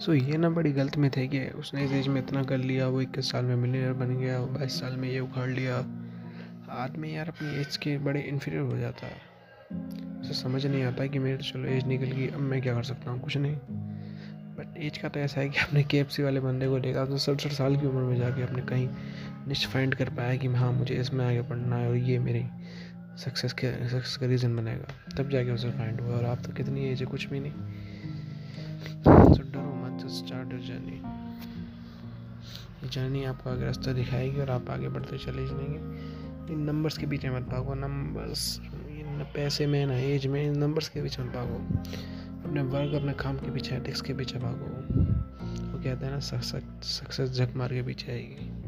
सो so, ये ना बड़ी गलत में थे कि उसने इस एज में इतना कर लिया वो इक्कीस साल में मिलीनियर बन गया वो बाईस साल में ये उखाड़ लिया। आदमी यार अपनी एज के बड़े इन्फीरियर हो जाता है। उसे समझ नहीं आता कि मेरे तो चलो एज निकल गई अब मैं क्या कर सकता हूँ कुछ नहीं। बट एज का तो ऐसा है कि आपने के वाले बंदे को देखा तो सड़सठ साल की उम्र में जाके अपने कहीं निश्च फाइंड कर पाया कि हाँ मुझे इसमें आगे पढ़ना है और ये मेरी सक्सेस के सक्सेस का रीज़न बनेगा। तब जाके उसे फाइंड हुआ और आप तो कितनी एज है कुछ भी नहीं। सो डरो। स्टार्ट योर जर्नी ये जर्नी आपको आगे रास्ता दिखाएगी और आप आगे बढ़ते चले जाएँगे। इन नंबर्स के पीछे मत भागो नंबर्स इन पैसे में ना एज में इन नंबर्स के पीछे मत भागो। अपने वर्क अपने काम के पीछे एथिक्स के पीछे भागो। वो कहते हैं ना सक्सेस झक मार के पीछे आएगी।